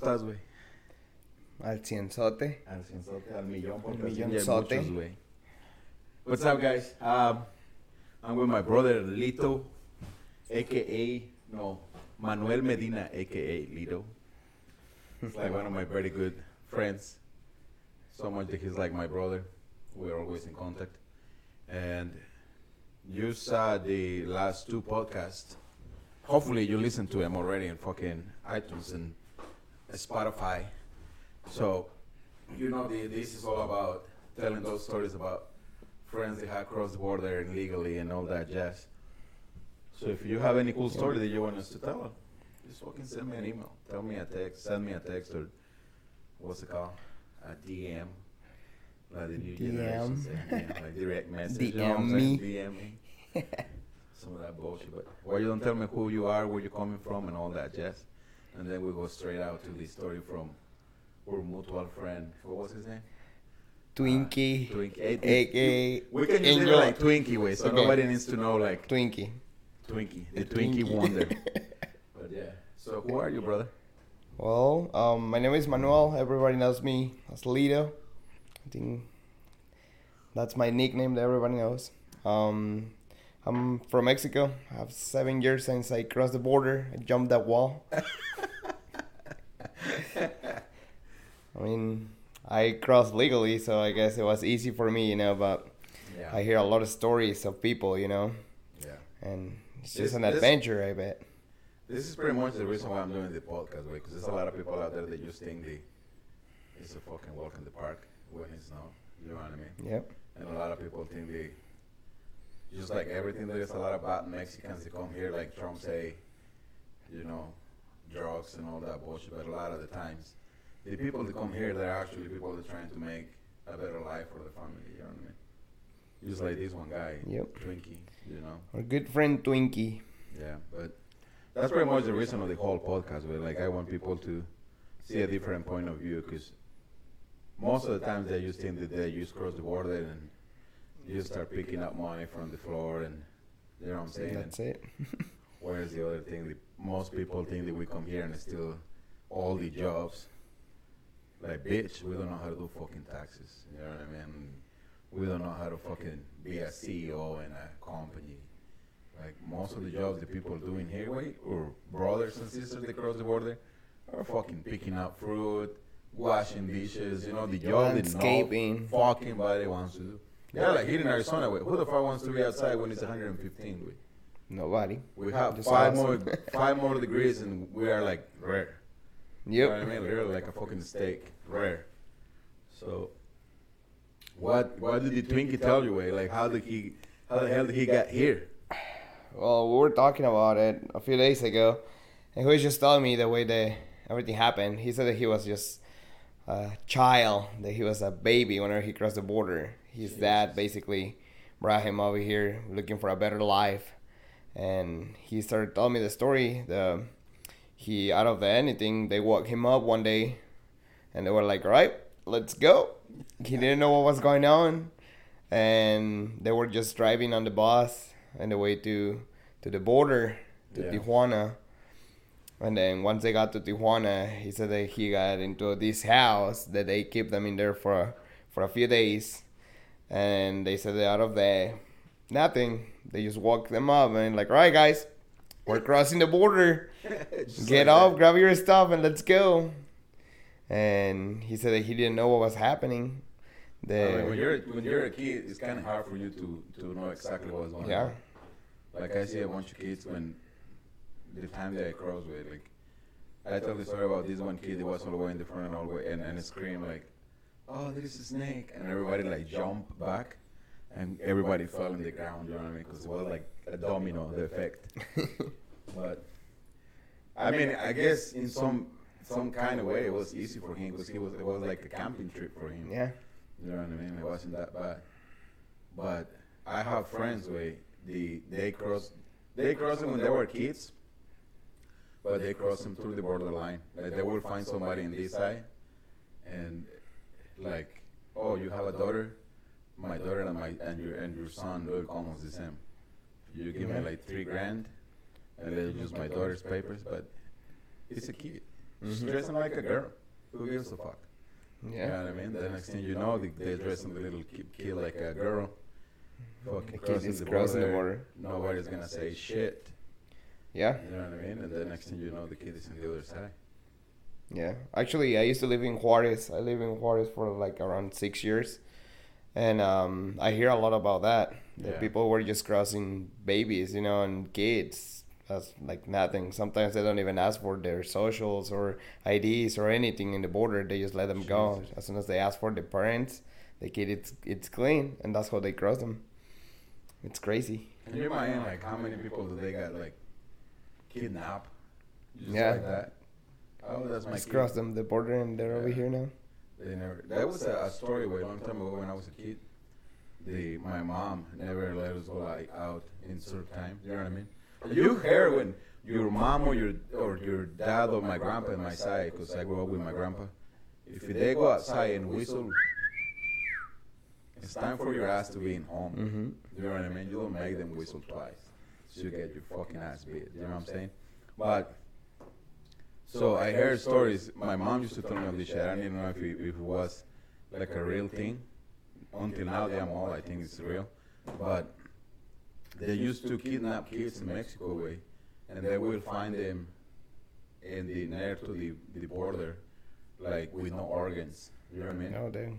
¿cómo estás, güey? Al cienzote. Al cienzote, al millón, porque Al así ya hay millonzote. muchos, güey. What's up, guys? Um, I'm with my brother Lito, aka no Manuel Medina, aka Lito. He's like one of my very good friends. So much that he's like my brother. We're always in contact. And you saw the last two podcasts. Hopefully, you listened to them already in fucking iTunes and Spotify. So, you know, the, this is all about telling those stories about friends that have crossed the border illegally and all that jazz. So, if you have any cool story that you want us to tell, just fucking send me an email. Tell me a text, send me a text, or what's it called? A DM. Like the new generation DM. say, yeah, like direct message. DM me. DM me. Some of that bullshit. But why you don't tell me who you are, where you're coming from, and all that jazz. And then we go straight out to the story from our mutual friend. What was his name? Twinkie. Twinkie. Eh, aka We can leave it like Twinkie way, so Okay. nobody needs to know like Twinkie. Twinkie, the The Twinkie, Twinkie. wonder. but yeah. So who are you, brother? Well, um, my name is Manuel. Everybody knows me as Lito. I think that's my nickname that everybody knows. Um, I'm from Mexico. I have seven years since I crossed the border. I jumped that wall. I mean, I crossed legally, so I guess it was easy for me, you know. But Yeah. I hear a lot of stories of people, you know, yeah. and it's This- just an this- adventure, I bet. This is pretty much the reason why I'm doing the podcast, because there's a lot of people out there that just think the it's a fucking walk in the park when it's not. You know what I mean? Yep. And a lot of people think they just like everything. There's a lot of bad Mexicans that come here, like Trump say, you know, drugs and all that bullshit. But a lot of the times, the people that come here, they're actually people that are trying to make a better life for the family. You know what I mean? Just like this one guy, Yep. Twinkie. You know. Our good friend Twinkie. Yeah, but that's pretty much the reason of the whole podcast. Where like I want people to see a different point of view because most of the times they just think that they just cross the border and you start picking up money from the floor and you know what I'm saying. And That's it. where's the other thing, that most people think that we come here and steal all the jobs. Like bitch, we don't know how to do fucking taxes. You know what I mean? We don't know how to fucking be a CEO in a company. Like most of the jobs that people do in here, wait, or brothers and sisters that cross the border, are fucking picking up fruit, washing dishes. You know the job that no fucking body wants to do. Yeah, like here in Arizona, wait, who the fuck wants to be outside when it's 115? Wait. Nobody. We have Just five us. more five more degrees and we are like rare. You know what I Yep. mean? Literally like a fucking steak. Rare. So what what did the Twinkie tell you, way? Like how did he how the hell did he get here? Well, we were talking about it a few days ago, and he was just telling me the way that everything happened. He said that he was just a child, that he was a baby whenever he crossed the border. His dad basically brought him over here looking for a better life, and he started telling me the story. The he out of the anything, they woke him up one day, and they were like, "All right, let's go." He didn't know what was going on, and they were just driving on the bus on the way to to the border to Yeah. Tijuana. And then once they got to Tijuana, he said that he got into this house that they keep them in there for for a few days, and they said that out of there, nothing. They just walk them up and like, all right, guys, we're crossing the border. Get like off, that. grab your stuff, and let's go. And he said that he didn't know what was happening. I The, mean, when you're when you're a kid, it's kind of hard for you to to know exactly what's going yeah, on. Yeah. Like I see a bunch of kids when the time that I cross with like I tell the story about this one kid that was all the way in the front and all the way and, and scream like, Oh, there is a snake and everybody like jump back and everybody fell in the ground, you know what I mean? Because it was like a domino, the effect. But I mean, I guess in some some kind of way it was easy for him because he was it was like a camping trip for him. yeah, You know what I mean? It wasn't that bad. But I have friends where the they cross they cross them when they were kids, but they cross them through the borderline. Like they will find somebody in this side, and like, oh, you have a daughter. My daughter and my and your and your son look almost the same. You give me like three grand, and they use my daughter's papers, but it's a kid. She's Mhm. dressing like a girl. Who gives a fuck? You Yeah. know what I mean? The next thing you know, they, they're dressing the little ki- kid like a girl. Fucking kid crossing the crossing the border. Nobody's gonna say shit. Yeah. You know what I mean? And the next thing you know, the kid is on the other side. Yeah. Actually, I used to live in Juarez. I lived in Juarez for like around six years. And um, I hear a lot about that. That Yeah. people were just crossing babies, you know, and kids. That's like nothing. Sometimes they don't even ask for their socials or IDs or anything in the border. They just let them go. As soon as they ask for the parents, the kid it's it's clean, and that's how they cross them. It's crazy. Can you imagine like how many people do they got like kidnapped? Just Yeah. like that. Oh, that's my Just kid. cross them the border, and they're over here now. They never. That was a, a story way a long time ago when I was a kid. The my mom never let us go like out in certain time. You know what I mean? You hear when your mom or your or your dad or my grandpa on my side, because I grew up with my grandpa. If they go outside and whistle, it's time for your ass to be in home. Mm-hmm. You know what I mean? You don't make them whistle twice. So you get your fucking ass beat. You know what I'm saying? But so I heard stories. My mom used to tell me of this shit. I didn't know if it, if it was like a real thing. Until now, they are all. I think it's real. But they used to kidnap kids in Mexico way, and they will find them in the near to the, the border, like with no organs. You know what I mean? No, they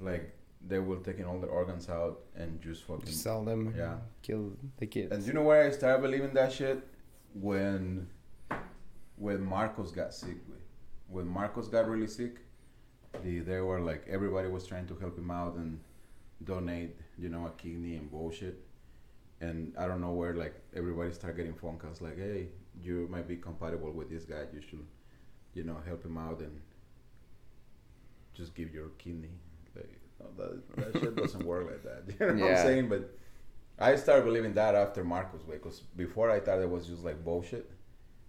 Like they will taking all the organs out and just fucking sell them. Yeah. Kill the kids. And you know where I started believing that shit? When when Marcos got sick. When Marcos got really sick, the, they were like everybody was trying to help him out and donate, you know, a kidney and bullshit. And I don't know where like everybody started getting phone calls like, hey, you might be compatible with this guy. You should, you know, help him out and just give your kidney. Like no, that, that shit doesn't work like that. You know what I'm saying? But I started believing that after Marcos way, because before I thought it was just like bullshit,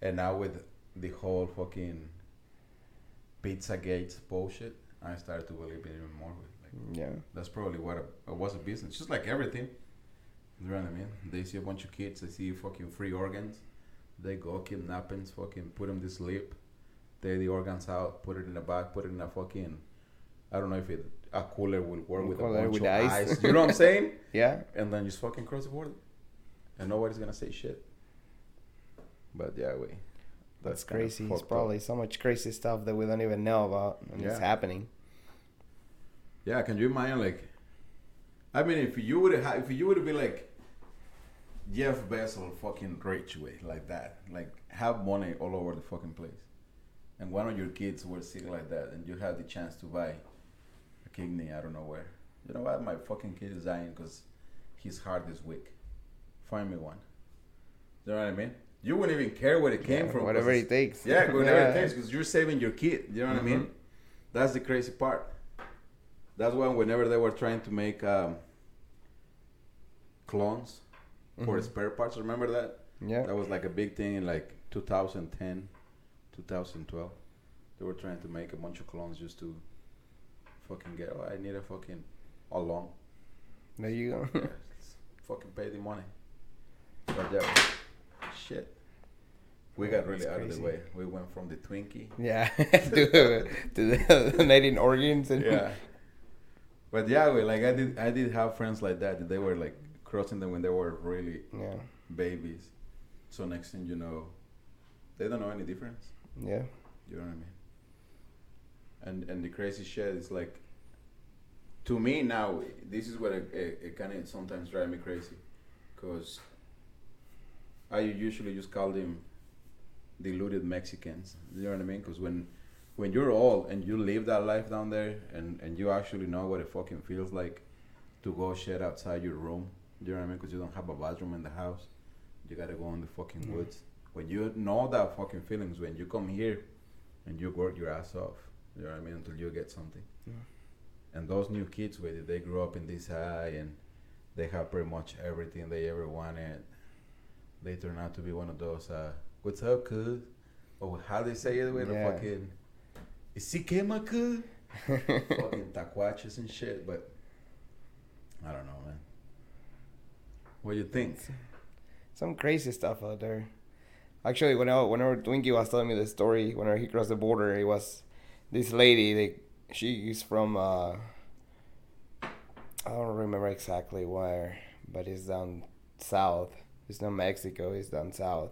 and now with the whole fucking Pizza Gates bullshit, I started to believe it even more. With like yeah. that's probably what a, it was a business, just like everything. You know what I mean? They see a bunch of kids, they see fucking free organs, they go kidnappings, fucking put them to sleep, take the organs out, put it in a bag, put it in a fucking, I don't know if it a cooler will work with a bunch with of ice. ice. You know what I'm saying? Yeah. and then just fucking cross the border, and nobody's gonna say shit. But yeah, we. That's, crazy. It's fucked up. probably so much crazy stuff that we don't even know about, and it's happening. Yeah, can you imagine like? I mean, if you would have, if you would be like Jeff Bezos, fucking rich way like that, like have money all over the fucking place, and one of your kids were sick like that, and you had the chance to buy a kidney, I don't know where. You know what? My fucking kid is dying because his heart is weak. Find me one. You know what I mean? You wouldn't even care where it came Yeah, from. Whatever it takes. yeah, whatever Yeah. it takes, because you're saving your kid. You know what I mean? Mhm. That's the crazy part. That's why whenever they were trying to make um, clones for Mhm. spare parts, remember that? Yeah. That was like a big thing in like 2010, 2012. They were trying to make a bunch of clones just to fucking get. Oh, I need a fucking along. There you go. Yeah, fucking pay the money. But yeah, shit. We oh, got really out of the way. We went from the Twinkie. yeah. to to the donating organs and yeah. But yeah, we, like I did, I did have friends like that. They were like crossing them when they were really yeah. babies. So next thing you know, they don't know any difference. Yeah. You know what I mean? And and the crazy shit is like, to me now, this is what it, it, it kind of sometimes drive me crazy, cause I usually just call them deluded Mexicans. You know what I mean? Cause when when you're old and you live that life down there, and and you actually know what it fucking feels like to go shit outside your room. You know what I mean? Cause you don't have a bathroom in the house. You gotta go in the fucking Yeah. woods. When you know that fucking feelings, when you come here and you work your ass off. You know what I mean? Until you get something. Yeah. And those new kids, whether they grew up in this high and they have pretty much everything they ever wanted, they turn out to be one of those, uh, what's up, cuz? Or how they say it with Yeah. the fucking, is he my cuz? fucking taquaches and shit, but I don't know, man. What do you think? Some crazy stuff out there. Actually, whenever whenever Twinkie was telling me the story, whenever he crossed the border, it was this lady. They she's from uh, I don't remember exactly where, but it's down south. It's not Mexico. It's down south.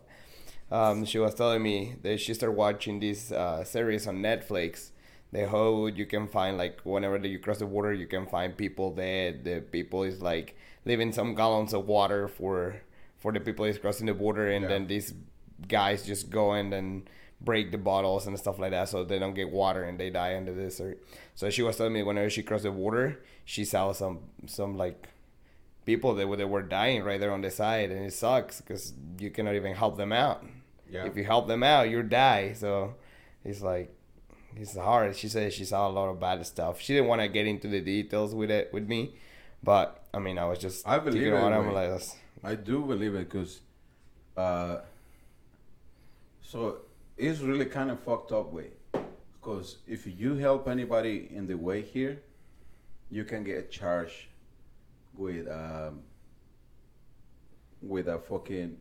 Um, she was telling me that she started watching this uh, series on Netflix. The how you can find like whenever you cross the border, you can find people dead. The people is like leaving some gallons of water for for the people is crossing the border, and Yeah. then these guys just go in and break the bottles and stuff like that, so they don't get water and they die in the desert. So she was telling me whenever she crossed the border, she saw some some like people that were, that were dying right there on the side, and it sucks because you cannot even help them out. Yeah. If you help them out, you die. So it's like it's hard. She said she saw a lot of bad stuff. She didn't want to get into the details with it with me, but I mean, I was just I believe it. I'm like, I do believe it because, uh, so it's really kind of fucked up way. Because if you help anybody in the way here, you can get charged with um, with a fucking.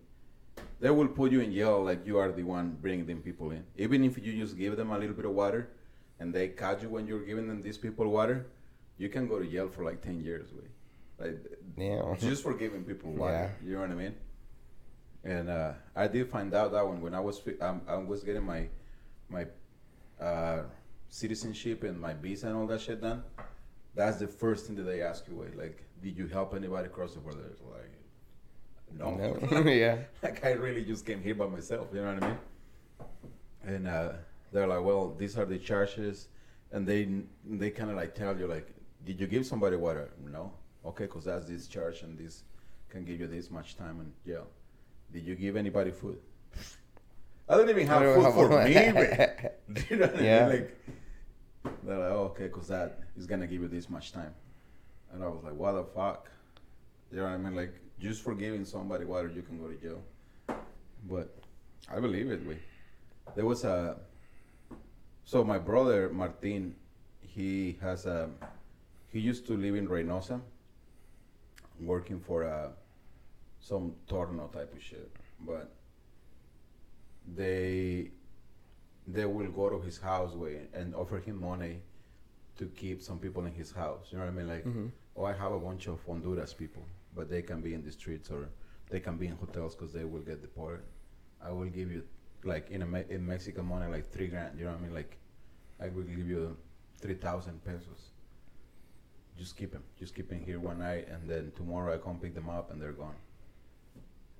They will put you in jail like you are the one bringing them people in. Even if you just give them a little bit of water, and they catch you when you're giving them these people water, you can go to jail for like ten years. Way. Like yeah. just for giving people water. Yeah. You know what I mean? And uh, I did find out that one when I was um, I was getting my my uh, citizenship and my visa and all that shit done. That's the first thing that they ask you. Wait, like, did you help anybody cross the border? It's like, no. No. yeah. like I really just came here by myself. You know what I mean? And uh, they're like, well, these are the charges, and they they kind of like tell you like, did you give somebody water? No. Okay, because that's this charge, and this can give you this much time in jail. Did you give anybody food? I don't even have don't food have for one. me. you know what Yeah. I mean? Like, they're like, oh, okay, because that is gonna give you this much time. And I was like, what the fuck? You know what I mean? Like, just for giving somebody water, you can go to jail. But I believe it. We there was a. So my brother Martin, he has a. He used to live in Reynosa, working for a, some torno type of shit. But they, they will go to his house way and offer him money to keep some people in his house. You know what I mean? Like, Mhm. Oh, I have a bunch of Honduras people, but they can be in the streets or they can be in hotels because they will get deported. I will give you, like in a Me- in Mexican money, like three grand. You know what I mean? Like, I will give you three thousand pesos. Just keep them. Just keep them here one night, and then tomorrow I come pick them up, and they're gone.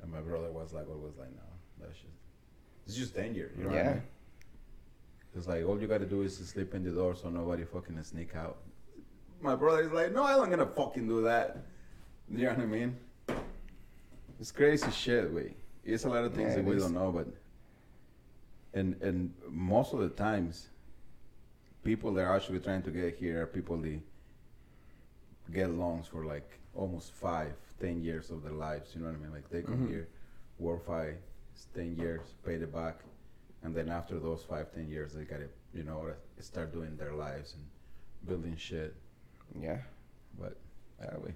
And my brother was like, always like, no, that's just, it's just danger. You know what I Yeah. mean? It's like all you gotta do is sleep in the door so nobody fucking sneak out. My brother is like, no, I'm not gonna fucking do that. You know what I mean? It's crazy shit, we. It's a lot of things Yeah, that we is. don't know, but and and most of the times, people that are actually trying to get here are people that get loans for like almost five, ten years of their lives. You know what I mean? Like they come Mhm. here, work five, ten years, pay it back, and then after those five, ten years, they gotta, you know, start doing their lives and building shit. Yeah. But anyway,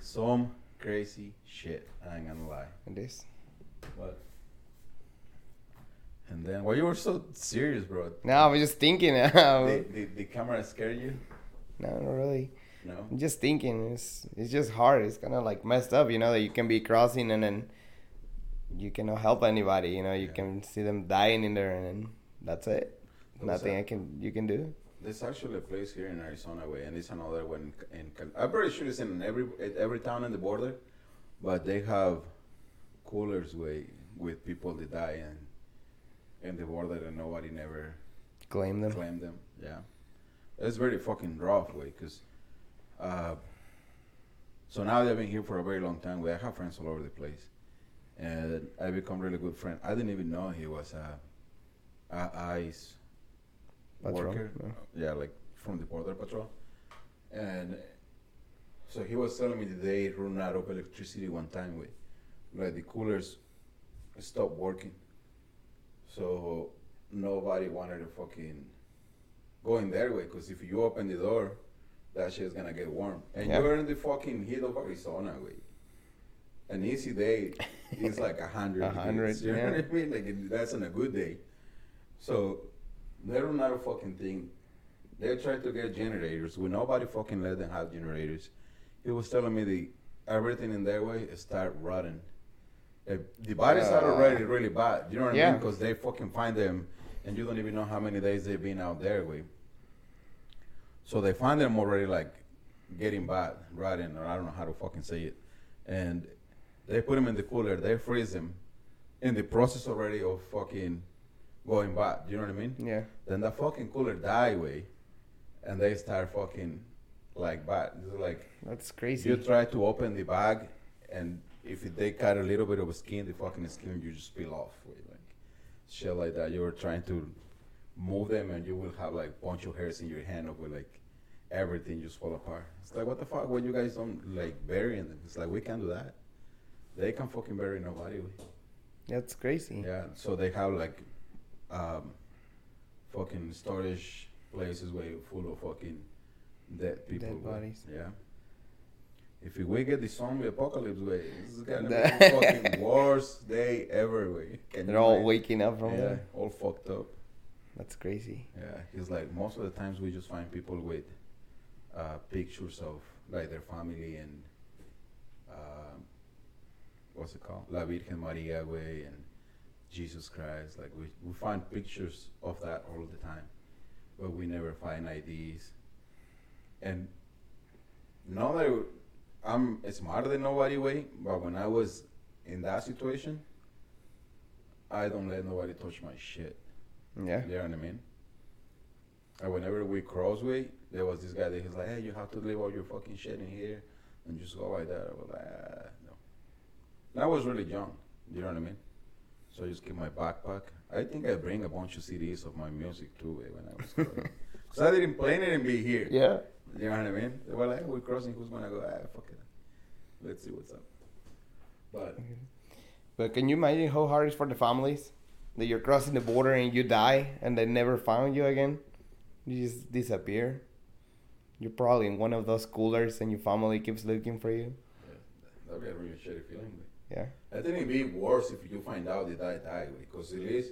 some crazy shit. I ain't gonna lie. And this. What? and then why you were so serious, bro? No, I was just thinking. no, The, camera scared you? No, not really. No. I'm just thinking. It's it's just hard. It's kind of like messed up, you know, that you can be crossing and then you cannot help anybody. You know, you Yeah. can see them dying in there, and that's it. Nothing? I can you can do. There's actually a place here in Arizona, way, and it's another one in. Cal- I'm pretty sure it's in every every town on the border, but they have coolers way with people that die and in the border and nobody never Claim them. claim them. Yeah, it's very fucking rough way because. Uh, so now they've been here for a very long time. We I have friends all over the place, and I become really good friend. I didn't even know he was a, a ICE Patrol, worker. yeah. Yeah, like from the border patrol, and so he was telling me that they run out of electricity one time. With like the coolers stopped working, so nobody wanted to fucking go in there way because if you open the door, that shit's gonna get warm, and Yeah. you're in the fucking heat of Arizona way. an easy day is like a hundred. A hundred. You know yeah. what I mean? Like it- that's on a good day. So they don't know a fucking thing. They try to get generators. We nobody fucking let them have generators. He was telling me the everything in their way start rotting. Uh, the bodies are Uh, already really bad. You know what I yeah. mean? Because they fucking find them, and you don't even know how many days they've been out there with. So they find them already like getting bad, rotting, or I don't know how to fucking say it, and they put them in the cooler. They freeze them, in the process already of fucking going bad. You know what I mean? Yeah. Then the fucking cooler die away, and they start fucking like bad. It's like That's crazy. you try to open the bag, and if they cut a little bit of skin, the fucking skin you just peel off. Like shit like that. You were trying to move them, and you will have like bunch of hairs in your hand of with like everything just fall apart. It's like what the fuck? When you guys don't like burying them? It's like we can't do that. They can fucking bury nobody. That's crazy. Yeah, so they have like um, fucking storage places where you're full of fucking dead people. Dead bodies. Yeah. If we get the zombie apocalypse way, this is gonna be the fucking worst day ever. Way. Can They're all imagine? waking up from Yeah, there. all fucked up. That's crazy. Yeah, he's like most of the times we just find people with uh, pictures of like their family and uh, what's it called, La Virgen Maria way and Jesus Christ. Like we we find pictures of that all the time, but we never find IDs. And not that I'm smarter than nobody way, but when I was in that situation, I don't let nobody touch my shit. Yeah. You know what I mean? And whenever we cross way, there was this guy that he's like, hey, you have to leave all your fucking shit in here and just go like that. I was like, ah, no. And I was really young. You know what I mean? So I just keep my backpack. I think I bring a bunch of CDs of my music too eh, when I was crossing. Because I didn't plan it and be here. Yeah. You know what I mean? They were like, we're crossing, who's going to go? Ah, fuck it. Let's see what's up. But But can you imagine how hard it's for the families that you're crossing the border and you die and they never found you again? You just disappear. You're probably in one of those coolers and your family keeps looking for you. Yeah, that'd be a really shitty feeling. Yeah. I think it'd be worse if you find out that I died because it is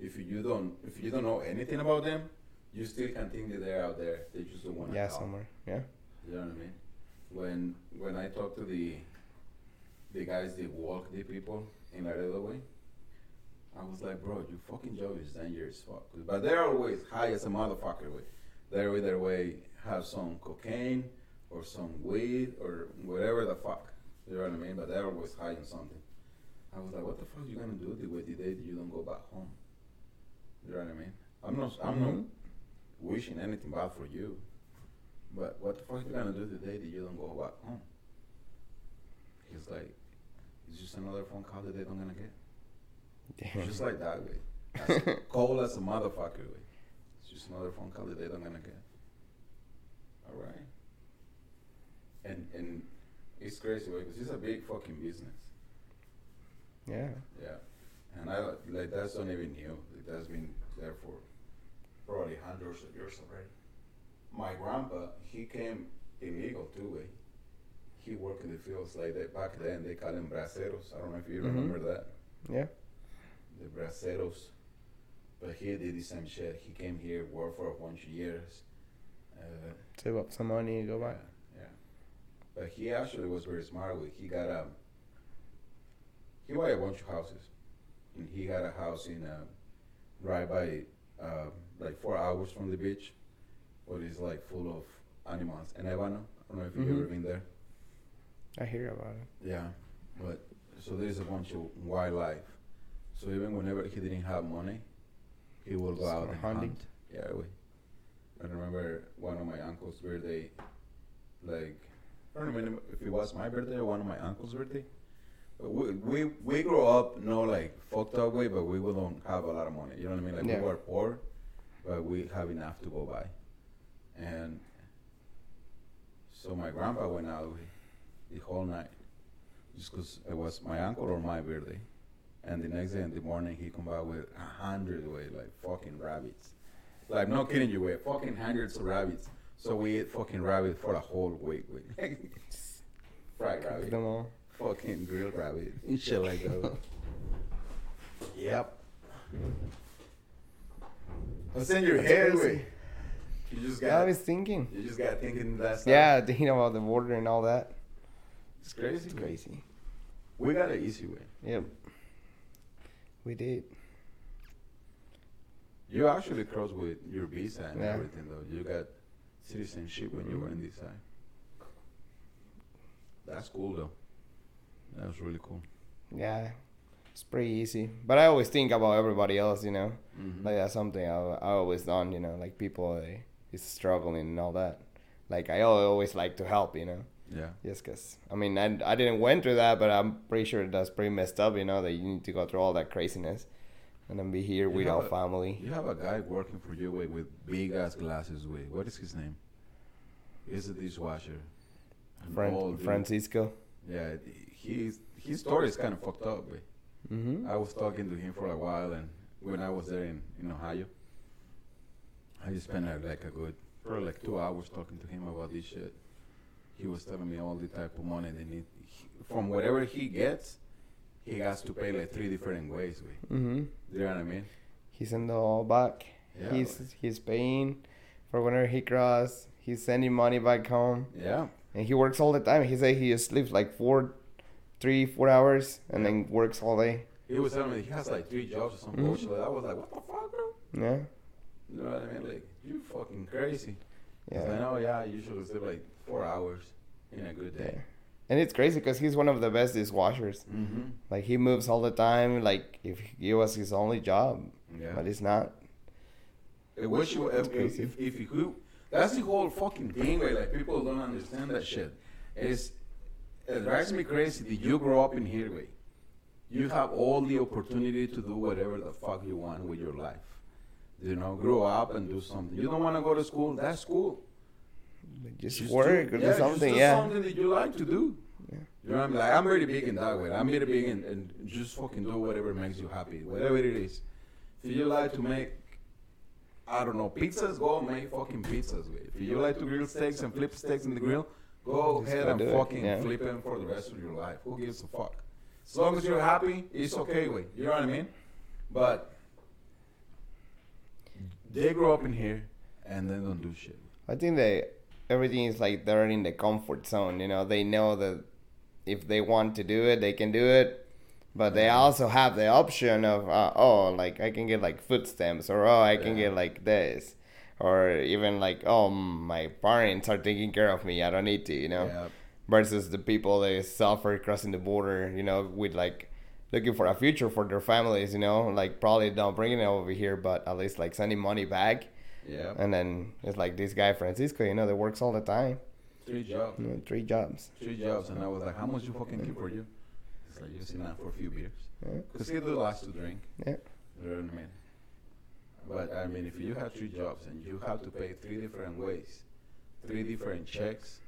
if you don't if you don't know anything about them, you still can think that they're out there. They just don't want to Yeah, somewhere. Yeah. You know what I mean? When when I talk to the the guys that walk the people in Laredo way, I was like, bro, your fucking job is dangerous fuck. But they're always high as a motherfucker way. They're either way have some cocaine or some weed or whatever the fuck. You know what I mean? But they're always hiding something. I was like, what the fuck are you gonna do the way the day that you don't go back home? You know what I mean? I'm not I'm not Mhm. wishing anything bad for you. But what the fuck are you gonna do the day that you don't go back home? He's like, it's just another phone call that they don't gonna get. It's just like that way. As cold as a motherfucker way. It's just another phone call that they don't gonna get. All right. And and it's crazy because it's a big fucking business. yeah. Yeah. And I like- that's not even new. Like, that's been there for probably hundreds of years already. My grandpa, he came illegal too. Way. He worked in the fields like that back then. They call them braceros. I don't know if you Mhm. remember that. Yeah. The braceros. But he did the same shit. He came here, worked for a bunch of years. Uh, Save up some money and go back. yeah. But he actually was very smart with. He got a. He bought a bunch of houses, and he had a house in uh, right by, uh, like four hours from the beach, but it's like full of animals. And Evano, I don't know if you've Mhm. ever been there. I hear about it. Yeah, but so there's a bunch of wildlife. So even whenever he didn't have money, he would go out and hunting. hunt. Yeah, we. I remember one of my uncle's birthday, like I don't remember if it was my birthday or one of my uncle's birthday. But we we we grew up no like fucked up way, but we don't have a lot of money. You know what I mean? Like Yeah. we were poor, but we have enough to go by. And so my grandpa went out the whole night, just because it was my uncle or my birthday. And the next day in the morning, he come back with a hundred way like fucking rabbits. Like no kidding you, way fucking hundreds of rabbits. So we ate fucking rabbit for a whole week. With fried rabbit, them all. fucking grilled rabbit and shit like that. yep. What's in your That's head, crazy. way? You just I was thinking. You just got thinking that stuff. Yeah, thinking about the border and all that. it's crazy. It's crazy. We got an easy way. Yep. We did. You actually crossed with your visa and Yeah. everything, though. You got citizenship when you were in this side. That's cool, though. That was really cool. Yeah. It's pretty easy. But I always think about everybody else, you know. Mhm. Like that's something I, I always done, you know, like people they, is struggling and all that. Like I always like to help, you know. yeah. Just cause I mean I, I didn't went through that, but I'm pretty sure that's pretty messed up, you know, that you need to go through all that craziness, and then be here You with our a- family. You have a guy working for you wait, with big ass glasses. Wait, what is his name? Is a dishwasher. An Fran-. Francisco. Yeah, he's his story is kind of fucked up. Wait. Mm-hmm. I was talking to him for a while, and when I was there in, in Ohio, I just spent uh, like a good, probably like two hours talking to him about this shit. He was telling me all the type of money they need. He, from whatever he gets, he has to pay like three different ways. Wait. Mm-hmm. Do you know what I mean? He's in the all back. Yeah. He's he's paying for whenever he cross. He's sending money back home, yeah. and he works all the time. He said he sleeps like four, three, four hours, and Yeah. then works all day. He was telling me he has like three jobs or some Mhm. bullshit. I was like, what the fuck, bro? Yeah, You know what I mean? Like, you fucking crazy. Yeah. I yeah, know, yeah, I usually sleep like four hours in a good yeah. And it's crazy because he's one of the best dishwashers. Mm-hmm. Like he moves all the time. Like if it was his only job, Yeah. but it's not. I wish you, if, crazy. if, if you could, that's the whole fucking thing where like people don't understand that shit. It's, it drives me crazy that you grow up in here, way. You have all the opportunity to do whatever the fuck you want with your life. You know, grow up and do something. You don't want to go to school, that's cool. Like, Just, Just work do, or yeah, do something. Just do yeah. something that you like to do. Yeah. You know what I mean? Like, I'm very big in that way. I'm very big in, in just fucking do whatever makes you happy, whatever it is. If you like to make, I don't know, pizzas, go make fucking pizzas. With. If you like to grill steaks and flip steaks in the grill, go Just ahead and fucking yeah. flip them for the rest of your life. Who gives a fuck? As long as you're happy, it's okay with. You know what I mean? But they grow up in here and they don't do shit. I think that everything is like they're in the comfort zone. You know, they know that if they want to do it, they can do it. But they also have the option of uh, oh, like I can get like food stamps, or oh, I can Yeah. get like this, or even like oh, my parents are taking care of me. I don't need to, you know. Yeah. Versus the people they suffer crossing the border, you know, with like looking for a future for their families, you know, like probably not bringing it over here, but at least like sending money back. Yeah. And then it's like this guy Francisco, you know, that works all the time. Three jobs. You know, three jobs. three jobs, and I was like, "How much you fucking keep for you?" It's like just enough for a few beers, Yeah. cause he do likes to drink. Yeah. You know what I mean? But I mean, if you have three jobs and you have to pay three different ways, three different checks,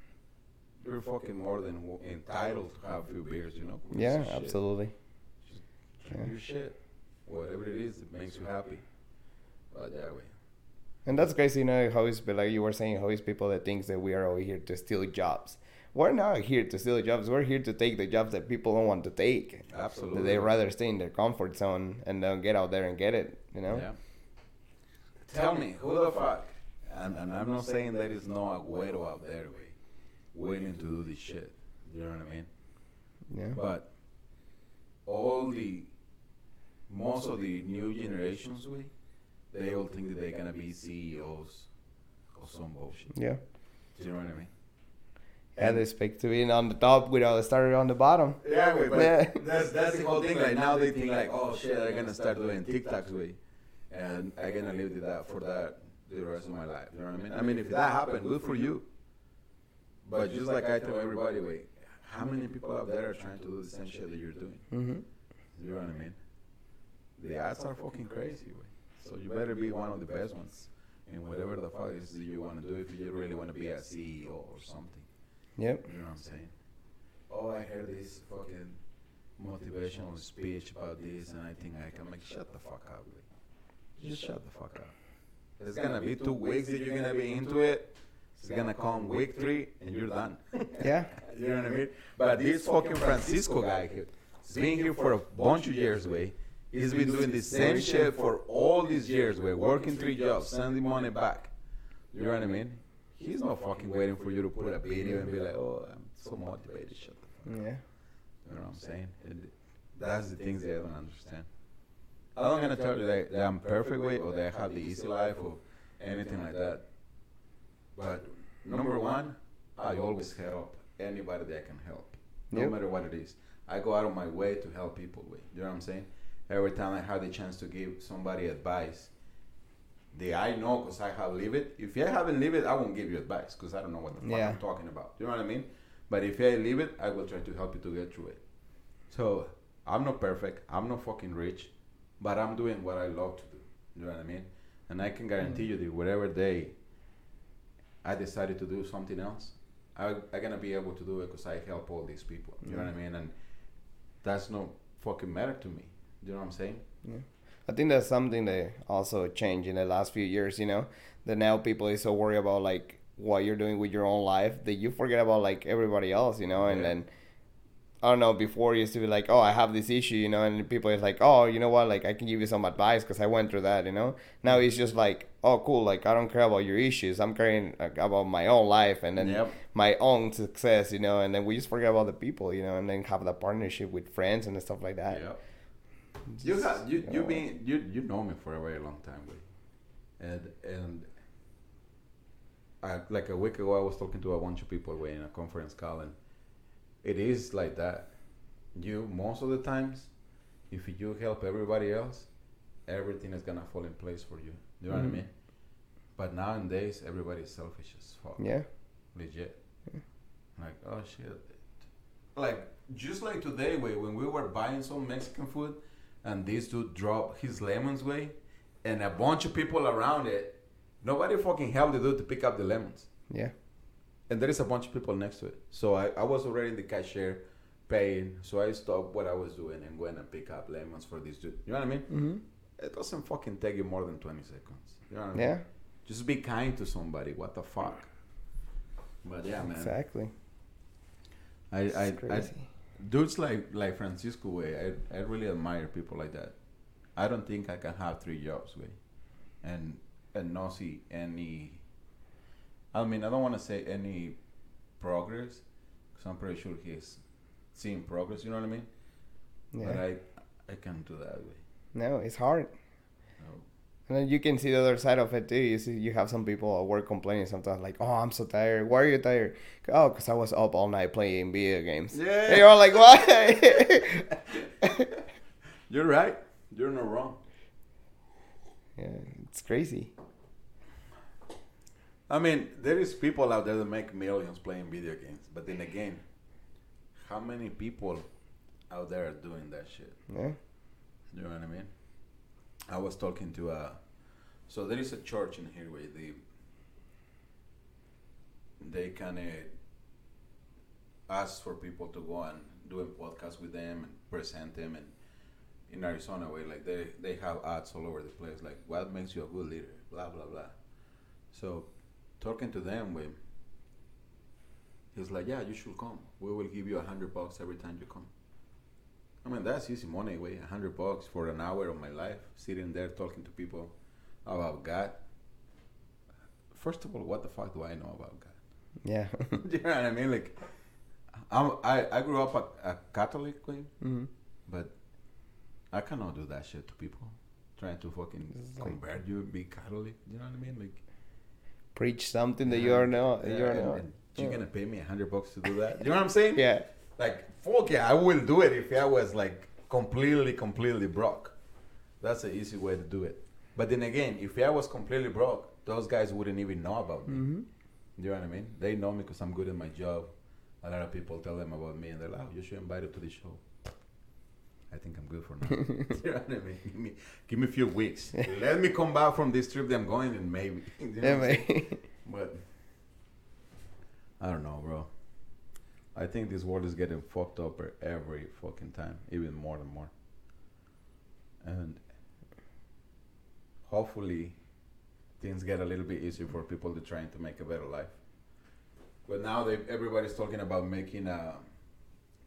you're fucking more than w- entitled to have a few beers. You know? Yeah, of shit. absolutely. Drink Yeah. your shit, whatever it is that makes you happy. But that way, And that's crazy, you know, how is, but like you were saying, how is people that thinks that we are over here to steal jobs. We're not here to steal jobs. We're here to take the jobs that people don't want to take. absolutely. They rather stay in their comfort zone and don't get out there and get it, you know? Yeah. Tell me, who the fuck? And, and I'm not saying there is no Agüero out there, way, willing to do this shit. You know what I mean? Yeah. But all the, most of the new generations, we, they all think that they're gonna be CEOs or some bullshit. Yeah. Do you know what I mean? Yeah, they expect to be on the top without starting on the bottom. Yeah, wait, but Yeah. that's that's the whole thing. Like now they think like, oh shit, I'm gonna start doing TikToks way, and I'm gonna live with that for that the rest of my life. You know what I mean? I mean, if that happened, good for you. But just like I tell everybody, wait, how many people out there are trying to do the same shit that you're doing? Mm-hmm. You know what I mean? The odds are fucking crazy, way. So you better be one of the best ones in whatever the fuck is that you want to do if you really want to be a CEO or something. Yep. You know what I'm saying? Oh, I heard this fucking motivational speech about this, and I think I can make shut the fuck up. Lee. Just shut the fuck up. It's gonna be two weeks that you're gonna be into it. It's gonna come week three and you're done. Yeah. you know what I mean? But this fucking Francisco guy, he's been here for a bunch of years, way. He's been doing the same shit for all these years, We're working three jobs, sending money back. You know what I mean? He's not fucking waiting for you to put a video and be like, oh, I'm so motivated. Shut the fuck Yeah. you know what I'm saying? That's the things that I don't understand. I'm not gonna tell you that, that I'm perfect way or that I have the easy life or anything like that. But number one, I always help anybody that I can help, no Yep. matter what it is. I go out of my way to help people with. You know what I'm saying? Every time I have the chance to give somebody advice, the I know because I have lived it. If I haven't lived it, I won't give you advice because I don't know what the fuck Yeah. I'm talking about. You know what I mean? But if I live it, I will try to help you to get through it. So I'm not perfect. I'm not fucking rich, but I'm doing what I love to do. You know what I mean? And I can mm. guarantee you that whatever day I decided to do something else, I I'm gonna be able to do it because I help all these people. You know what I mm. mean? And that's no fucking matter to me. Do you know what I'm saying? Yeah. I think that's something that also changed in the last few years, you know, that now people is so worried about like what you're doing with your own life that you forget about like everybody else, you know, and Yeah. then I don't know, before it used to be like, oh, I have this issue, you know, and people is like, oh, you know what, like I can give you some advice because I went through that, you know. Now it's just like, oh, cool, like I don't care about your issues, I'm caring like, about my own life and then Yep. my own success, you know, and then we just forget about the people, you know, and then have that partnership with friends and stuff like that. Yeah. You have you you been you you know me for a very long time, way. and and I, like a week ago, I was talking to a bunch of people way in a conference call, and it is like that. You most of the times, if you help everybody else, everything is gonna fall in place for you. You know what I Mhm. mean? But nowadays, everybody's selfish as fuck Yeah. legit. Like, oh shit. Like, just like today, way when we were buying some Mexican food, and this dude dropped his lemons, way, and a bunch of people around it, nobody fucking helped the dude to pick up the lemons. Yeah. And there is a bunch of people next to it. So I, I was already in the cashier paying, so I stopped what I was doing and went and pick up lemons for this dude. You know what I mean? Mm-hmm. It doesn't fucking take you more than 20 seconds. You know what I mean? Yeah. Just be kind to somebody. What the fuck? But yeah, man. Exactly. I, I, I. dudes like like Francisco way, I, I really admire people like that. I don't think I can have three jobs way, and and not see any. I mean, I don't want to say any progress, because I'm pretty sure he's seeing progress. You know what I mean? Yeah. But. I I can't do that way. no, it's hard. No. And then you can see the other side of it too. You see, you have some people at work complaining sometimes, like, "Oh, I'm so tired. Why are you tired?" Oh, because I was up all night playing video games. Yeah. And you're like, "What?" You're right. You're not wrong. yeah, it's crazy. I mean, there is people out there that make millions playing video games, but then again, how many people out there are doing that shit? Yeah. You know what I mean? I was talking to a, so there is a church in here where they, they kind of ask for people to go and do a podcast with them and present them and in Arizona way like they they have ads all over the place like what makes you a good leader? Blah blah blah. So talking to them with he's like yeah you should come. We will give you a hundred bucks every time you come I mean that's easy money way a hundred bucks for an hour of my life sitting there talking to people about God first of all what the fuck do I know about God Yeah. you know what I mean like I'm, I, I grew up a, a Catholic way hmm but I cannot do that shit to people. Trying to fucking like- convert you be Catholic. You know what I mean? Like Preach something that you are not. Yeah, you are and- not. you're gonna pay me a hundred bucks to do that. You know what I'm saying? Yeah. Like fuck yeah, I will do it if I was like completely, completely broke. That's an easy way to do it. But then again, if I was completely broke, those guys wouldn't even know about me. hmm You know what I mean? They know me because I'm good at my job. A lot of people tell them about me, and they're like, oh, "You should invite him to the show." I think I'm good for now. you know what I mean? Give me, give me a few weeks. Let me come back from this trip that I'm going, and maybe. You know Yeah. But I don't know, bro. I think this world is getting fucked up every fucking time, even more and more. And hopefully, things get a little bit easier for people to trying to make a better life. But now they everybody's talking about making a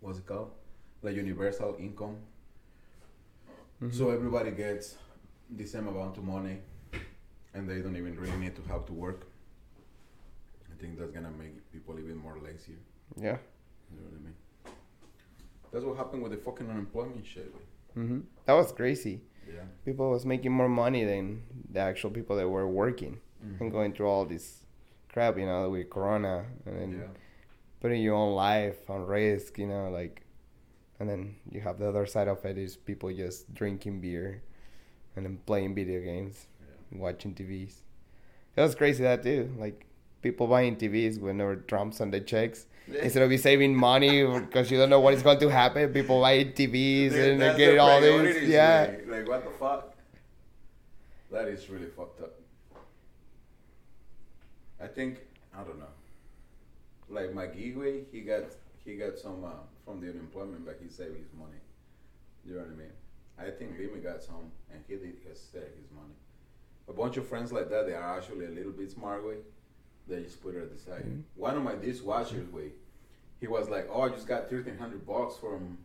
what's it called? Like universal income. Mhm. So everybody gets the same amount of money and they don't even really need to have to work. I think that's gonna make people even more lazier. Yeah. You know what I mean? That's what happened with the fucking unemployment shit. güey. hmm That was crazy. Yeah. People was making more money than the actual people that were working and going through all this crap, you know, with Corona and then Yeah. putting your own life on risk, you know, like, and then you have the other side of it is people just drinking beer and then playing video games, Yeah. watching TVs. It was crazy that too, like people buying TVs whenever Trump's on the checks. Instead of be saving money because you don't know what is going to happen, people buy TVs Dude, and they get all this. Yeah. Like, like, what the fuck? That is really fucked up. I think I don't know. Like my Gigwe, he got he got some uh, from the unemployment, but he saved his money. You know what I mean? I think Lemmy got some, and he did he saved his money. A bunch of friends like that, they are actually a little bit smart way. They just put it at the side. Mhm. One of my dishwashers, way, he was like, "Oh, I just got thirteen hundred bucks from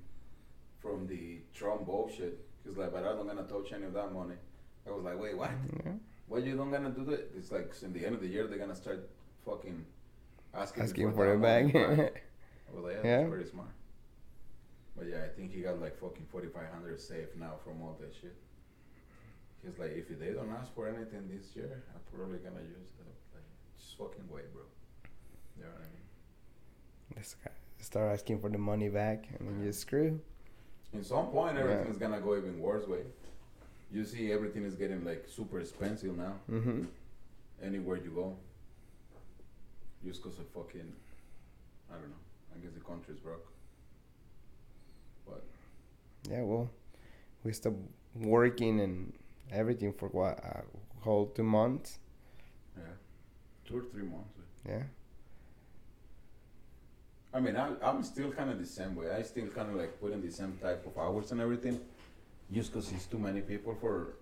from the Trump bullshit." He's like, "But I'm not gonna touch any of that money." I was like, "Wait, what? Yeah. Why you don't gonna do that?" It's like in the end of the year they're gonna start fucking asking, Asking for it back. I was like, "Yeah, Yeah. that's pretty smart." But yeah, I think he got like fucking forty five hundred saved now from all that shit. He's like, if they don't ask for anything this year, I'm probably gonna use that. Just fucking wait, bro. You know what I mean? This guy start asking for the money back and then you screw. In some point, Yeah. everything's gonna go even worse way. You see, everything is getting like super expensive now. Mm-hmm. Anywhere you go, just cause of fucking, I don't know. I guess the country's broke. But Yeah, well, we stopped working and everything for what a whole two months. Two or three months. Yeah. I mean, I, I'm still kind of the same way. I still kind of like putting the same type of hours and everything, just because it's too many people for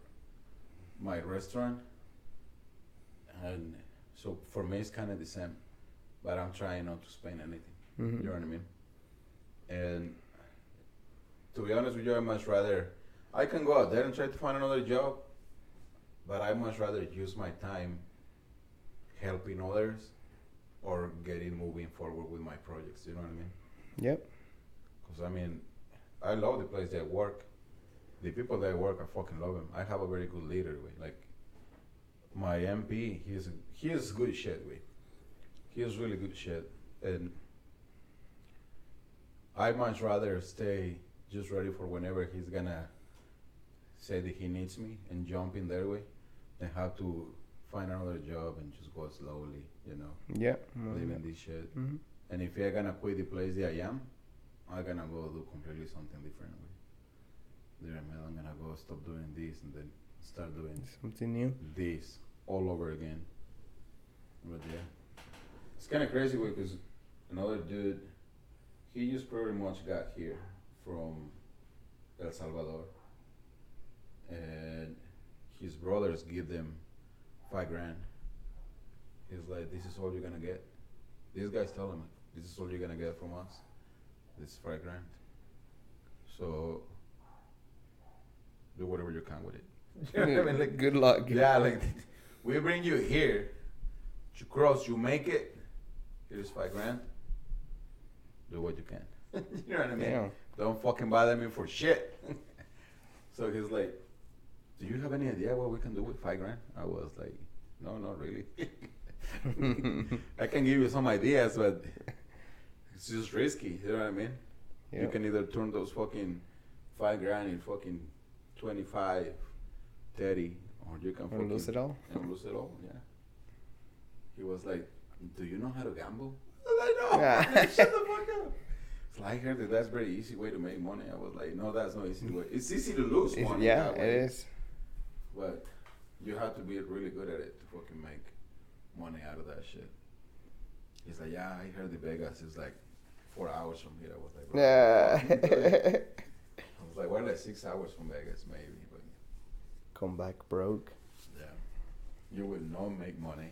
my restaurant. And so for me, it's kind of the same, but I'm trying not to spend anything. Mm-hmm. You know what I mean? And to be honest with you, I much rather I can go out there and try to find another job, but I much rather use my time helping others or getting moving forward with my projects. You know what I mean? Yep. Because I mean, I love the place that I work. The people that I work, I fucking love them. I have a very good leader. With like my MP, he's he's good shit. With He's really good shit, and I much rather stay just ready for whenever he's gonna say that he needs me and jump in their way, than have to find another job and just go slowly. You know, Yep. living this shit. Mm-hmm. And if you're gonna quit the place that I am, I'm gonna go do completely something different. There, man, I'm gonna go stop doing this and then start doing Something new. this all over again. But yeah, it's kind of crazy because another dude, he just pretty much got here from El Salvador, and his brothers give them five grand. He's like, "This is all you're gonna get." These guys tell him, "This is all you're gonna get from us. This is five grand." So do whatever you can with it. You know what I mean? Like, Good luck. yeah, like we bring you here, you cross, you make it. Here's five grand. Do what you can. you know what I mean? Yeah. Don't fucking bother me for shit. so he's like, "Do you have any idea what we can do with five grand?" I was like, "No, not really. I can give you some ideas, but it's just risky. You know what I mean? You can either turn those fucking five grand in fucking 25, 30, or you can Or fucking lose it all. and lose it all. Yeah. He was like, "Do you know how to gamble?" I was like, "No, Yeah. shut the fuck up." So I heard that that's a very easy way to make money. I was like, "No, that's not easy way. It's easy to lose money. yeah, it is. But you have to be really good at it to fucking make money out of that shit." He's like, "Yeah, I heard the Vegas is like four hours from here." I was like, Yeah. I was like, "We're like six hours from Vegas, maybe." But Come back broke. Yeah. You will not make money.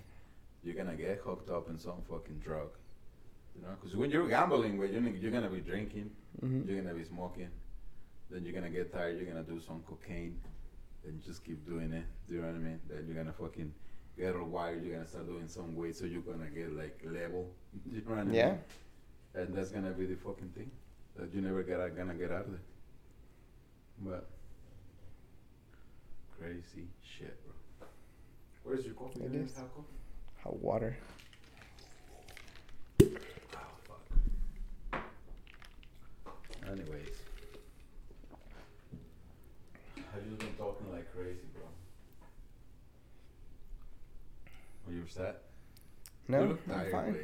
You're gonna get hooked up in some fucking drug. You know, because when you're gambling, well, you're, you're gonna be drinking, Mhm. you're gonna be smoking, then you're gonna get tired, you're gonna do some cocaine, then just keep doing it. Do you know what I mean? Then you're gonna fucking get all wired, you're gonna start doing some weight, so you're gonna get like level. Do you know what I mean? Yeah. And that's gonna be the fucking thing that you never get out, gonna get out of there. But crazy shit, bro. Where's your coffee? It You is. have coffee? Hot water. Oh fuck. Anyways, I've just been talking like crazy, bro. Are you upset? No, you I'm fine.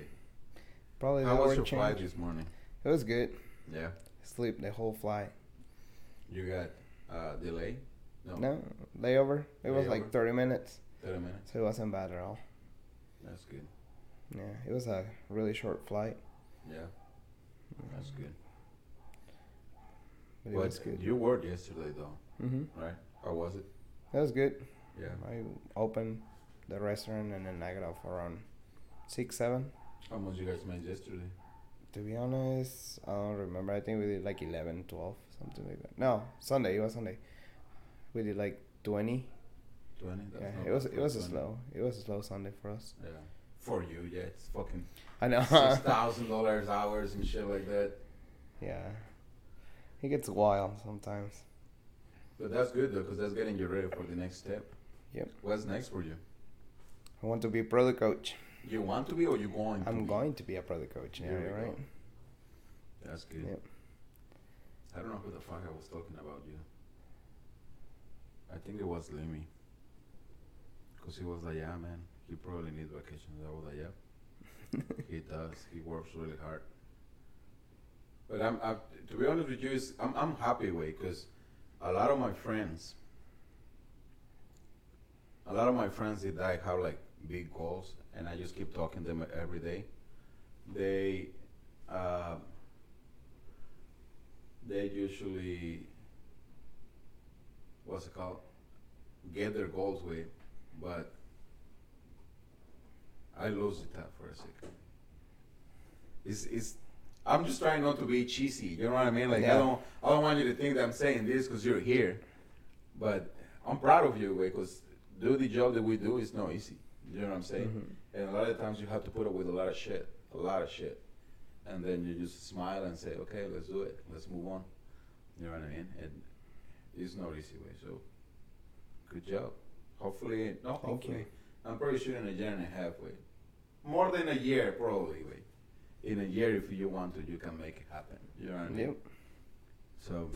Probably the How was your change. flight this morning? It was good. Yeah. Sleep the whole flight. You got uh, delay? No. No, layover. It was like 30 minutes, Thirty minutes. so it wasn't bad at all. That's good. Yeah, it was a really short flight, Yeah. That's good. but it was good. You worked yesterday though, Mm-hmm. right? How was it? It was good. Yeah. I opened the restaurant and then I got off around six, seven. How much you guys made yesterday? To be honest, I don't remember. I think we did like 11, 12, something like that. No, Sunday. It was Sunday. We did like 20. Twenty. That's yeah, it was it was a slow. It was a slow Sunday for us. Yeah. For you, yeah, it's fucking I know. six thousand dollars hours and shit like that. yeah. It gets wild sometimes. But that's good though, because that's getting you ready for the next step. Yep. What's next for you? I want to be a product coach. You want to be or you going? I'm be? going to be a product coach. Yeah, right. go. That's good. Yep. I don't know who the fuck I was talking about you. I think it was Lemmy. Cause he was like, yeah, man, he probably needs vacation. I was like, yeah, he does. He works really hard. But I'm, I'm to be honest with you, is I'm, I'm happy way because a lot of my friends, a lot of my friends that I have like big goals, and I just keep talking to them every day. They, uh, they usually, what's it called, get their goals with, but I lose it for a second. It's, it's, I'm just trying not to be cheesy. You know what I mean? Like I don't, I don't want you to think that I'm saying this because you're here, but I'm proud of you because do the job that we do is not easy. You know what I'm saying? Mhm. And a lot of times you have to put up with a lot of shit, a lot of shit, and then you just smile and say, okay, let's do it, let's move on. You know what I mean? And it's not easy way. So, good job. Hopefully, no, hopefully. I'm pretty sure in a year and a half way, more than a year probably way. In a year, if you want to, you can make it happen. You know what I mean? Yep. So,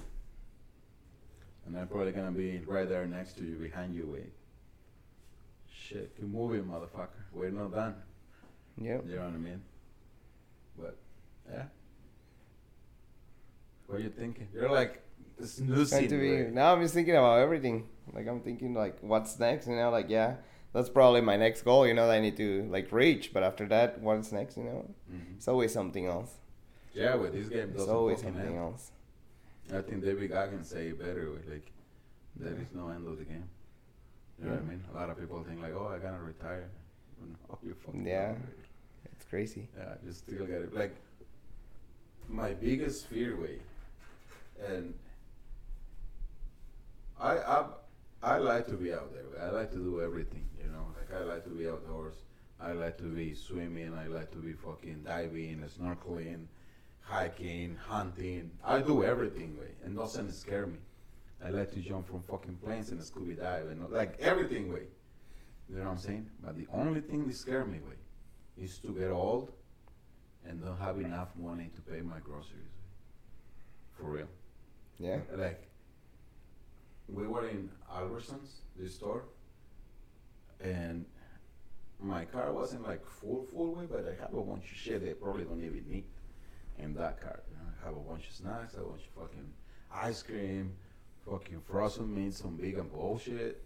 and I'm probably gonna be right there next to you, behind you, wait. Shit, keep moving, motherfucker. We're not done. Yep. You know what I mean? But, yeah. What are you thinking? You're like snoozing. going to be. right? Now I'm just thinking about everything. Like I'm thinking like, what's next? You know, like yeah, that's probably my next goal. You know, that I need to like reach. But after that, what's next? You know, Mhm. it's always something else. Yeah, with this game It's always something end. else. I think David Goggins say it better. With like, there is no end of the game. You know what I mean? A lot of people think like, oh, I gotta retire. You fucking Yeah. It's crazy. Yeah, I just still get it. Like my biggest fear way, and I I I like to be out there. I like to do everything. You know, like I like to be outdoors. I like to be swimming. I like to be fucking diving, snorkeling, hiking, hunting. I do everything way, and doesn't scare me. I like to jump from fucking planes and scuba dive and like everything way. You know what I'm saying? But the only thing that scare me way is to get old and don't have enough money to pay my groceries. For real. Yeah. Like, we were in Albertsons, the store, and my car wasn't like full, full way, but I have a bunch of shit they probably don't even need in that car. You know, I have a bunch of snacks, a bunch of fucking ice cream, fucking frozen meat, some vegan bullshit,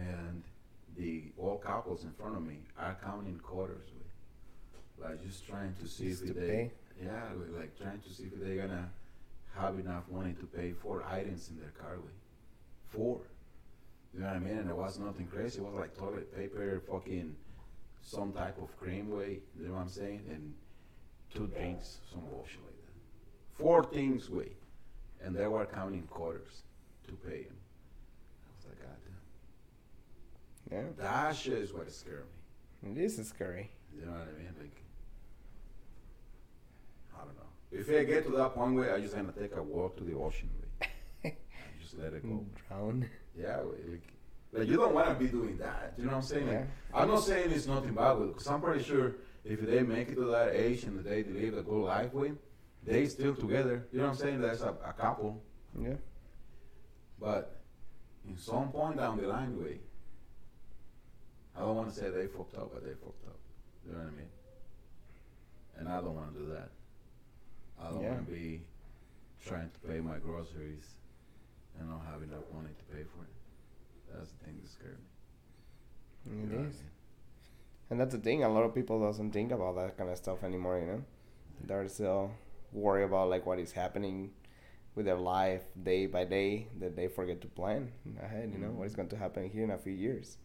and the old couples in front of me are counting quarters with, like just trying to see Just if to they, pay. yeah, like trying to see if they're gonna have enough money to pay for items in their car with, four. You know what I mean? And it was nothing crazy. It was like toilet paper, fucking some type of cream way. You know what I'm saying? And two drinks, some bullshit like that. Four things, way, and they were counting quarters to pay him. I was like, God damn. Yeah. That shit is what scared me. This is scary. You know what I mean? Like, I don't know. If I get to that point where I just gonna take a walk to the ocean, way, and just let it go. Drown. Yeah, like, like you don't want to be doing that. You know what I'm saying? Like, I'm not saying it's nothing bad with it, because I'm pretty sure if they make it to that age and they live a good life with, they still together. You know what I'm saying? That's a, a couple. Yeah. But in some point down the line, way, I don't want to say they fucked up, but they fucked up. You know what I mean? And I don't want to do that. I don't Yeah. want to be trying to pay my groceries and not have enough money to pay for it. That's the thing that scared me. It You know I is. mean? And that's the thing. A lot of people doesn't think about that kind of stuff anymore. You know, they're still worry about like what is happening with their life day by day that they forget to plan ahead. You know mm-hmm. what is going to happen here in a few years.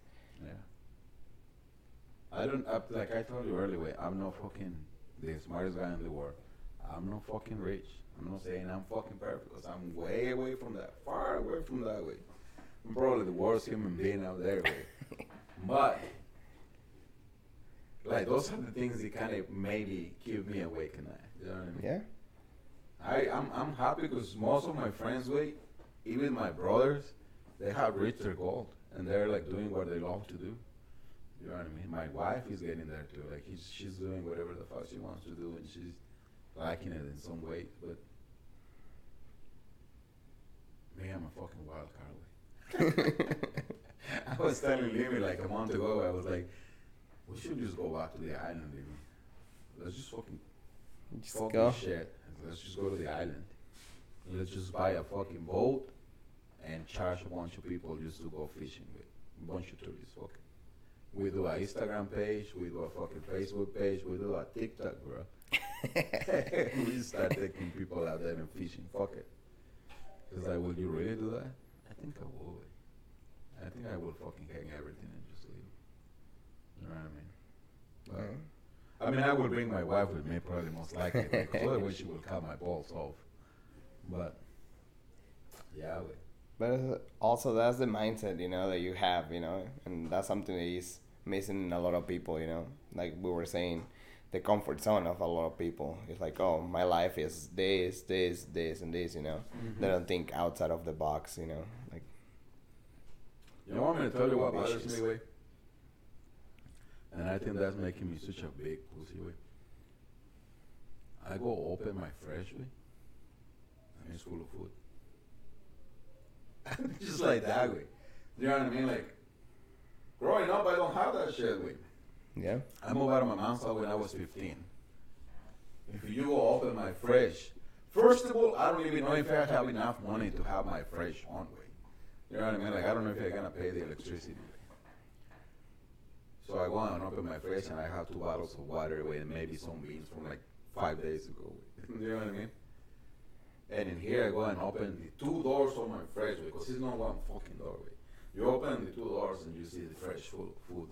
Yeah. I don't I, like I told you earlier. I'm not fucking the smartest guy in the world. I'm not fucking rich. I'm not saying I'm fucking perfect because I'm way away from that, far away from that way. I'm probably the worst human being out there. Way. but like those are the things that kind of maybe keep me awake at night. You know what I mean? Yeah. I, I'm, I'm happy because most of my friends, wait, even my brothers, they have reached their goal and they're like doing what they love to do. You know what I mean? My wife is getting there too. Like he's, she's doing whatever the fuck she wants to do and she's liking it in some way. But man, I'm a fucking wild card. I was telling Lemmy like a month ago, I was like, we should just go back to the island, Lemmy. Let's just fucking Just fuck go. shit. Let's just go to the island. Let's just buy a fucking boat and charge a bunch of people just to go fishing with. A bunch of tourists, fuck it. We do a Instagram page, we do a fucking Facebook page, we do a TikTok, bro. We start taking people out there and fishing, fuck it. It's like, would you really do that? I think I would. I think I would fucking hang everything and just leave. You know what I mean? But, Yeah. I mean, I would bring my wife with me, probably most likely, because otherwise she will cut my balls off. But yeah, we, But uh, also that's the mindset, you know, that you have, you know, and that's something that is missing in a lot of people, you know. Like we were saying, the comfort zone of a lot of people. It's like, oh, my life is this, this, this, and this, you know. They mm-hmm. don't think outside of the box, you know. Like, you know, want me to tell you what Ambitious. bothers me, way? And I think that's making me such a big pussy, way. I go open my fresh way, and it's full of food. Just like that way. You know what I mean? Like, growing up, I don't have that shit, way. Yeah, I moved out of my mom's house when I was 15. If you go open my fridge, first of all, I don't even know if I have enough money to have my fridge on way. You know what I mean? Like I don't know if I'm gonna pay the electricity. So I go and open my fridge and I have two bottles of water with maybe some beans from like five days ago. you know what I mean? And in here I go and open the two doors of my fridge because it's not one fucking doorway. You open the two doors and you see the fridge full of food.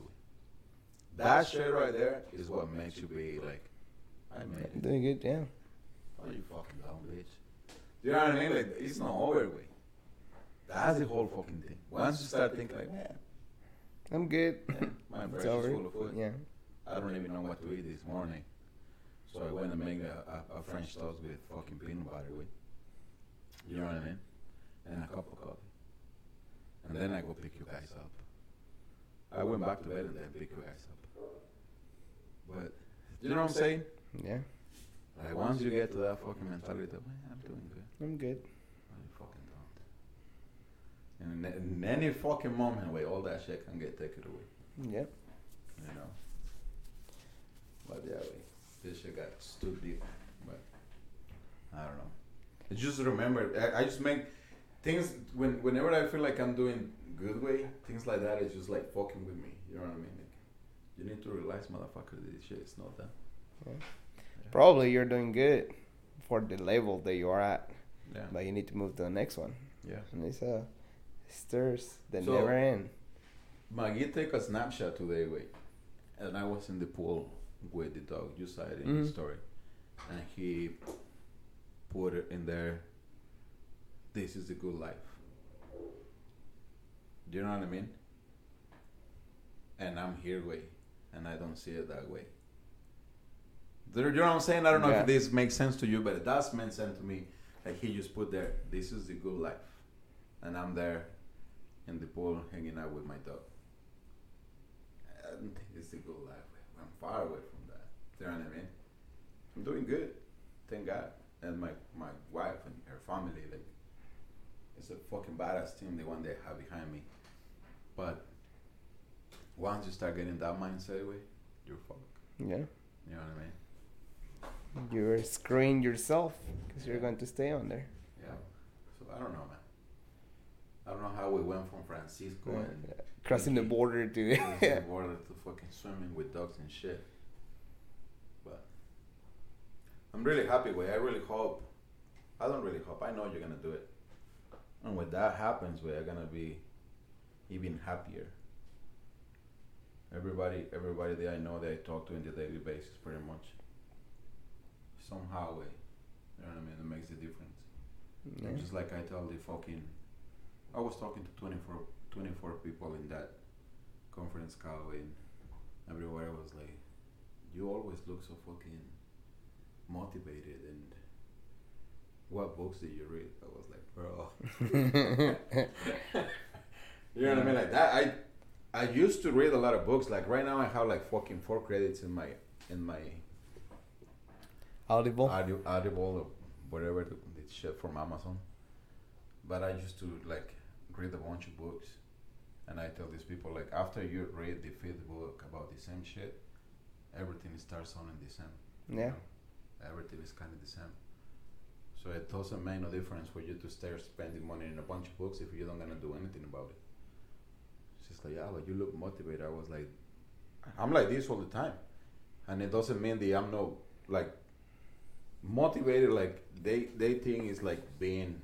That shit right there is what makes you be like, I made it. doing good, yeah. Oh, you fucking dumb bitch. Do You know what I mean? Like, it's not over with. That's the whole fucking thing. Once you start thinking like, man, I'm good. yeah, my is full of food. Yeah, I don't even know what to eat this morning. So I went and made a, a, a French toast with fucking peanut butter with. You know what I mean? And a cup of coffee. And then I go pick you guys up. I went back to bed and then pick you guys up. But, you know what I'm saying? yeah. Like once you get to that fucking mentality, that, man, I'm doing good. I'm good. No, you fucking don't. And in, in any fucking moment, way, all that shit can get taken away. Yep. You know. But yeah, way, this shit got too deep. But I don't know. I just remember. I, I just make things when whenever I feel like I'm doing good way, things like that is just like fucking with me. You know what I mean? You need to realize, motherfucker, that this shit is not that. Probably you're doing good for the level that you are at, Yeah. but you need to move to the next one. Yeah. And it's uh, stirs that So- never end. Maggie take a snapshot today, wait, and I was in the pool with the dog. You saw it in the Mhm. story, and he put it in there. This is the good life. Do you know what I mean? And I'm here way, and I don't see it that way. Do you know what I'm saying? I don't know Yeah. if this makes sense to you, but it does make sense to me. Like he just put there, this is the good life, and I'm there in the pool hanging out with my dog. I don't think it's the good life. I'm far away from that. Do you know what I mean? I'm doing good, thank God. And my my wife and her family, like, it's a fucking badass team, the one they have behind me. But once you start getting that mindset way, you're fucked. Yeah. You know what I mean? You're screwing yourself because you're going to stay on there. Yeah. So I don't know, man. I don't know how we went from Francisco and Crossing the border to crossing the border to fucking swimming with dogs and shit. But I'm really happy with. it. I really hope. I don't really hope. I know you're gonna do it. And when that happens, we're gonna be even happier. Everybody, everybody that I know that I talk to on a daily basis, pretty much. Somehow, way, you know what I mean. It makes a difference. Yeah. Just like I tell the fucking, I was talking to 24, 24 people in that conference call and everywhere I was like, you always look so fucking motivated and what books did you read? I was like, bro. you know what I mean? Like that. I I used to read a lot of books. Like right now, I have like fucking four credits in my in my Audible. Audio, Audible or whatever the, the shit from Amazon. But I used to like read a bunch of books, and I tell these people like after you read the fifth book about the same shit, everything starts sounding the same. yeah. Everything is kind of the same. So it doesn't make no difference for you to start spending money in a bunch of books if you don't gonna do anything about it. It's just like yeah, but you look motivated. I was like, I'm like this all the time, and it doesn't mean that I'm no like motivated. Like they they think it's like being.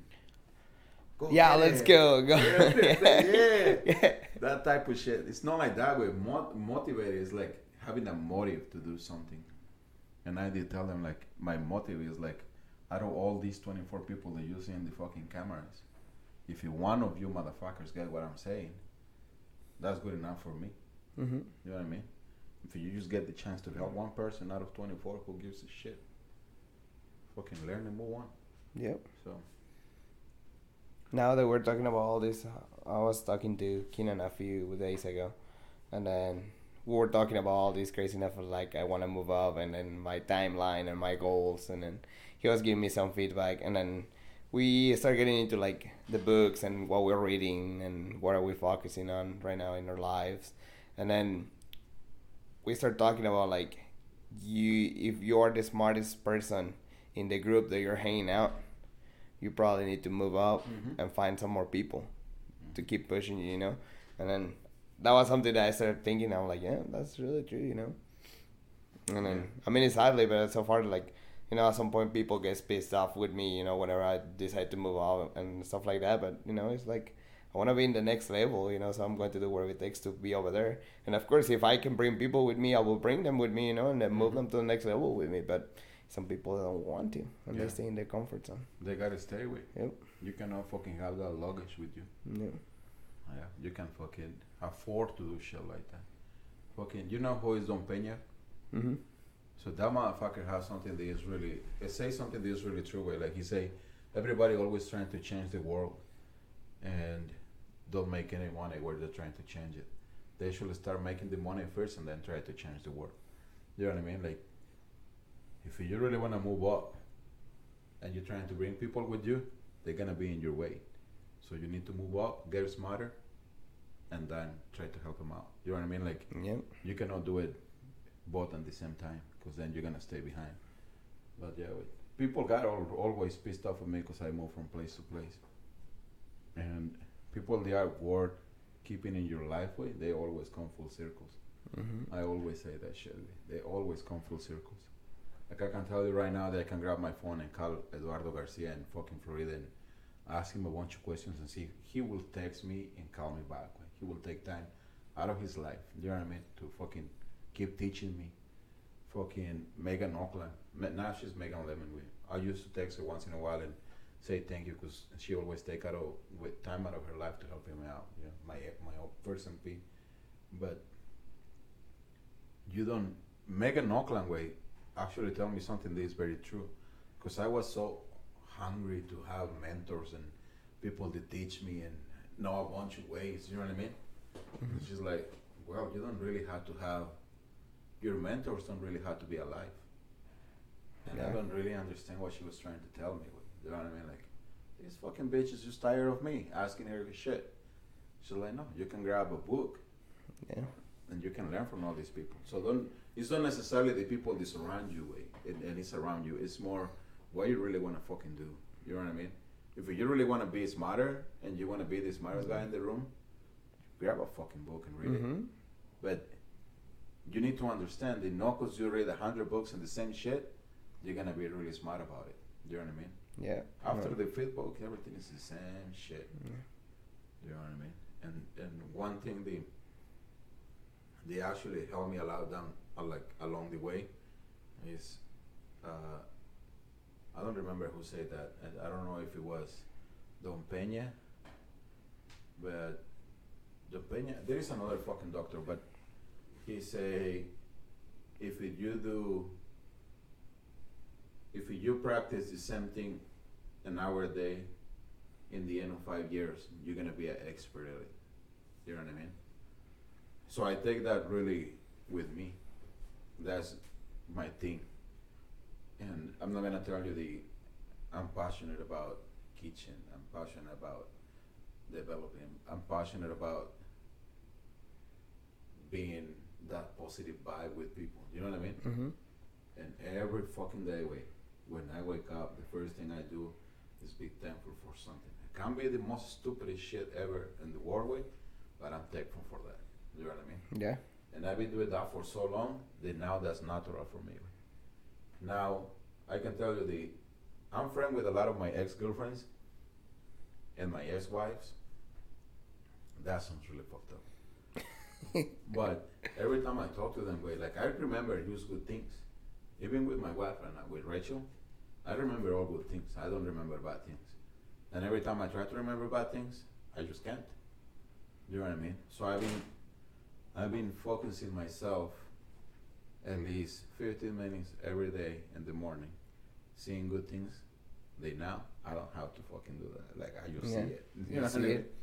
"Go Yeah, get let's it." go. Go. yeah. yeah. that type of shit. It's not like that way. Mot- motivated is like having a motive to do something. And I did tell them like my motive is like out of all these 24 people that you see in the fucking cameras, if one of you motherfuckers get what I'm saying, that's good enough for me. hmm You know what I mean? If you just get the chance to help one person out of 24, who gives a shit? Fucking learn and move on. Yep. So Now that we're talking about all this, I was talking to Keenan a few days ago, and then we were talking about all this craziness of like I want to move up, and then my timeline and my goals, and then he was giving me some feedback, and then we start getting into like the books and what we're reading and what are we focusing on right now in our lives, and then we start talking about like you if you're the smartest person in the group that you're hanging out you probably need to move up Mhm. and find some more people to keep pushing you, you know. And then that was something that I started thinking. I'm like, yeah, that's really true, you know. And then I mean, it's sadly, but so far, like you know, at some point, people get pissed off with me, you know, whenever I decide to move up and stuff like that. But you know, it's like I want to be in the next level, you know. So I'm going to do whatever it takes to be over there. And of course, if I can bring people with me, I will bring them with me, you know, and then move Mhm. them to the next level with me. But some people don't want to, and Yeah. they stay in their comfort zone. they gotta stay with. Yep. You cannot fucking have that luggage with you. Yeah. Yeah, you can fucking afford to do shit like that. Fucking, you know who is Don Peña? Mm-hmm. So that motherfucker has something that is really, it says something that is really true. Like he say, everybody always trying to change the world, and don't make any money where they're trying to change it. They should start making the money first and then try to change the world. You know what I mean? Like, if you really want to move up, and you're trying to bring people with you, they're gonna be in your way. So you need to move up, get smarter, and then try to help them out. You know what I mean? Like Yep. you cannot do it both at the same time because then you're gonna stay behind. But yeah, people got al- always pissed off at me because I move from place to place, and people they are worth keeping in your life way. They always come full circles. Mm-hmm. I always say that shit. They always come full circles. Like I can tell you right now that I can grab my phone and call Eduardo Garcia in fucking Florida and ask him a bunch of questions and see he will text me and call me back. He will take time out of his life. You know what I mean? To fucking keep teaching me fucking Megan Oakland. Ma- Now she's Megan Lemonwood. I used to text her once in a while and say thank you because she always take out of, with time out of her life to help him out. You know, my my first MP. But you don't. Megan Oakland way actually tell me something that is very true, because I was so hungry to have mentors and people to teach me and know a bunch of ways. You know what I mean? Mhm. She's like, well, you don't really have to have. Your mentors don't really have to be alive. And I don't really understand what she was trying to tell me. You know what I mean? Like, this fucking bitch is just tired of me asking her shit. She's like, no, you can grab a book Yeah. and you can learn from all these people. So don't. It's not necessarily the people that surround you with, and, and it's around you. It's more what you really want to fucking do. You know what I mean? If you really want to be smarter and you want to be the smartest guy in the room, grab a fucking book and read it. Mm-hmm. But you need to understand that not because you read a hundred books and the same shit, you're gonna be really smart about it. You know what I mean? Yeah. After Right. the fifth book, everything is the same shit. Yeah. You know what I mean? And and one thing they they actually helped me a lot down uh, like along the way is uh, I don't remember who said that. and I don't know if it was Don Peña, but Don Peña. There is another fucking doctor, but he say if you do if you practice the same thing an hour a day in the end of five years, you're gonna be an expert at it. You know what I mean? So I take that really with me. That's my thing. And I'm not gonna tell you the I'm passionate about kitchen. I'm passionate about developing. I'm passionate about being that positive vibe with people. You know what I mean? Mm-hmm. And every fucking day, wait, when I wake up, the first thing I do is be thankful for something. It can be the most stupidest shit ever in the world, way, but I'm thankful for that. You know what I mean? Yeah. And I've been doing that for so long that now that's natural for me. Now I can tell you the I'm friend with a lot of my ex girlfriends and my ex wives. That sounds really fucked up. But every time I talk to them, wait, like I remember use good things. Even with my wife and uh, with Rachel, I remember all good things. I don't remember bad things. And every time I try to remember bad things, I just can't. You know what I mean? So I've been I've been focusing myself at least 15 minutes every day in the morning, seeing good things. They now I don't have to fucking do that. Like I just Yeah. see it. You know what I see mean? it.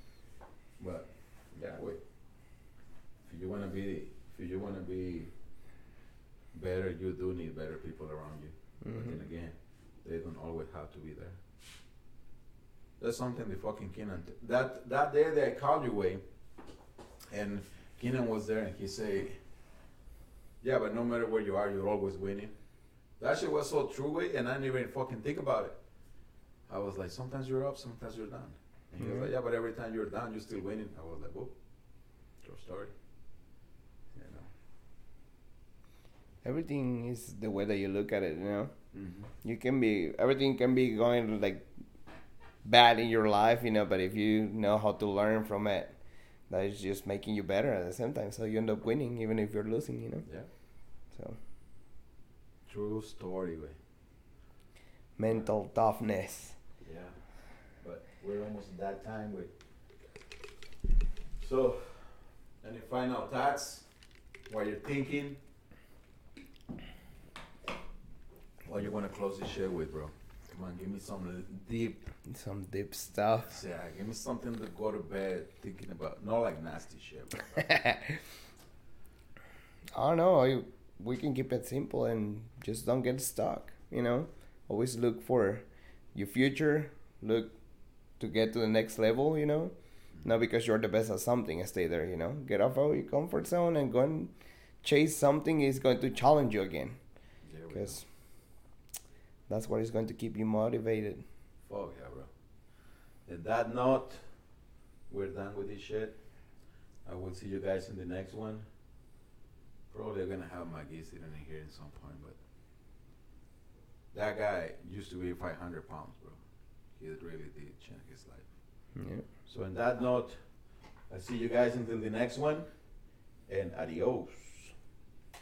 But yeah, wait. If you wanna be, if you wanna be better, you do need better people around you. But then Mhm. again, they don't always have to be there. That's something the fucking Keenan. T- that that day that I called you way, and Keenan was there, and he say, "Yeah, but no matter where you are, you're always winning." That shit was so true, way, and I didn't even fucking think about it. I was like, sometimes you're up, sometimes you're down. And he was Mhm. like, "Yeah, but every time you're down, you're still winning." I was like, "Whoa, true story." You know. Everything is the way that you look at it. You know, Mm-hmm. you can be everything can be going like bad in your life. You know, but if you know how to learn from it, that is just making you better at the same time. So you end up winning even if you're losing. You know. Yeah. So True story, way. mental toughness. Yeah, but we're almost at that time with. So, any final thoughts? While you're thinking, what you want to close this shit with, bro? Come on, give me some deep. Some deep stuff. Yeah, give me something to go to bed thinking about. Not like nasty shit. Bro. I don't know. you- We can keep it simple and just don't get stuck. You know, always look for your future. Look to get to the next level. You know, not because you're the best at something. Stay there. You know, get out of your comfort zone and go and chase something is going to challenge you again. There we go. Because that's what is going to keep you motivated. Fuck yeah, bro. And that note, we're done with this shit. I will see you guys in the next one. Probably gonna have my geese sitting in here at some point, but that guy used to be 500 pounds, bro. He really did change his life. Yeah. So, in that note, I see you guys until the next one, and adios.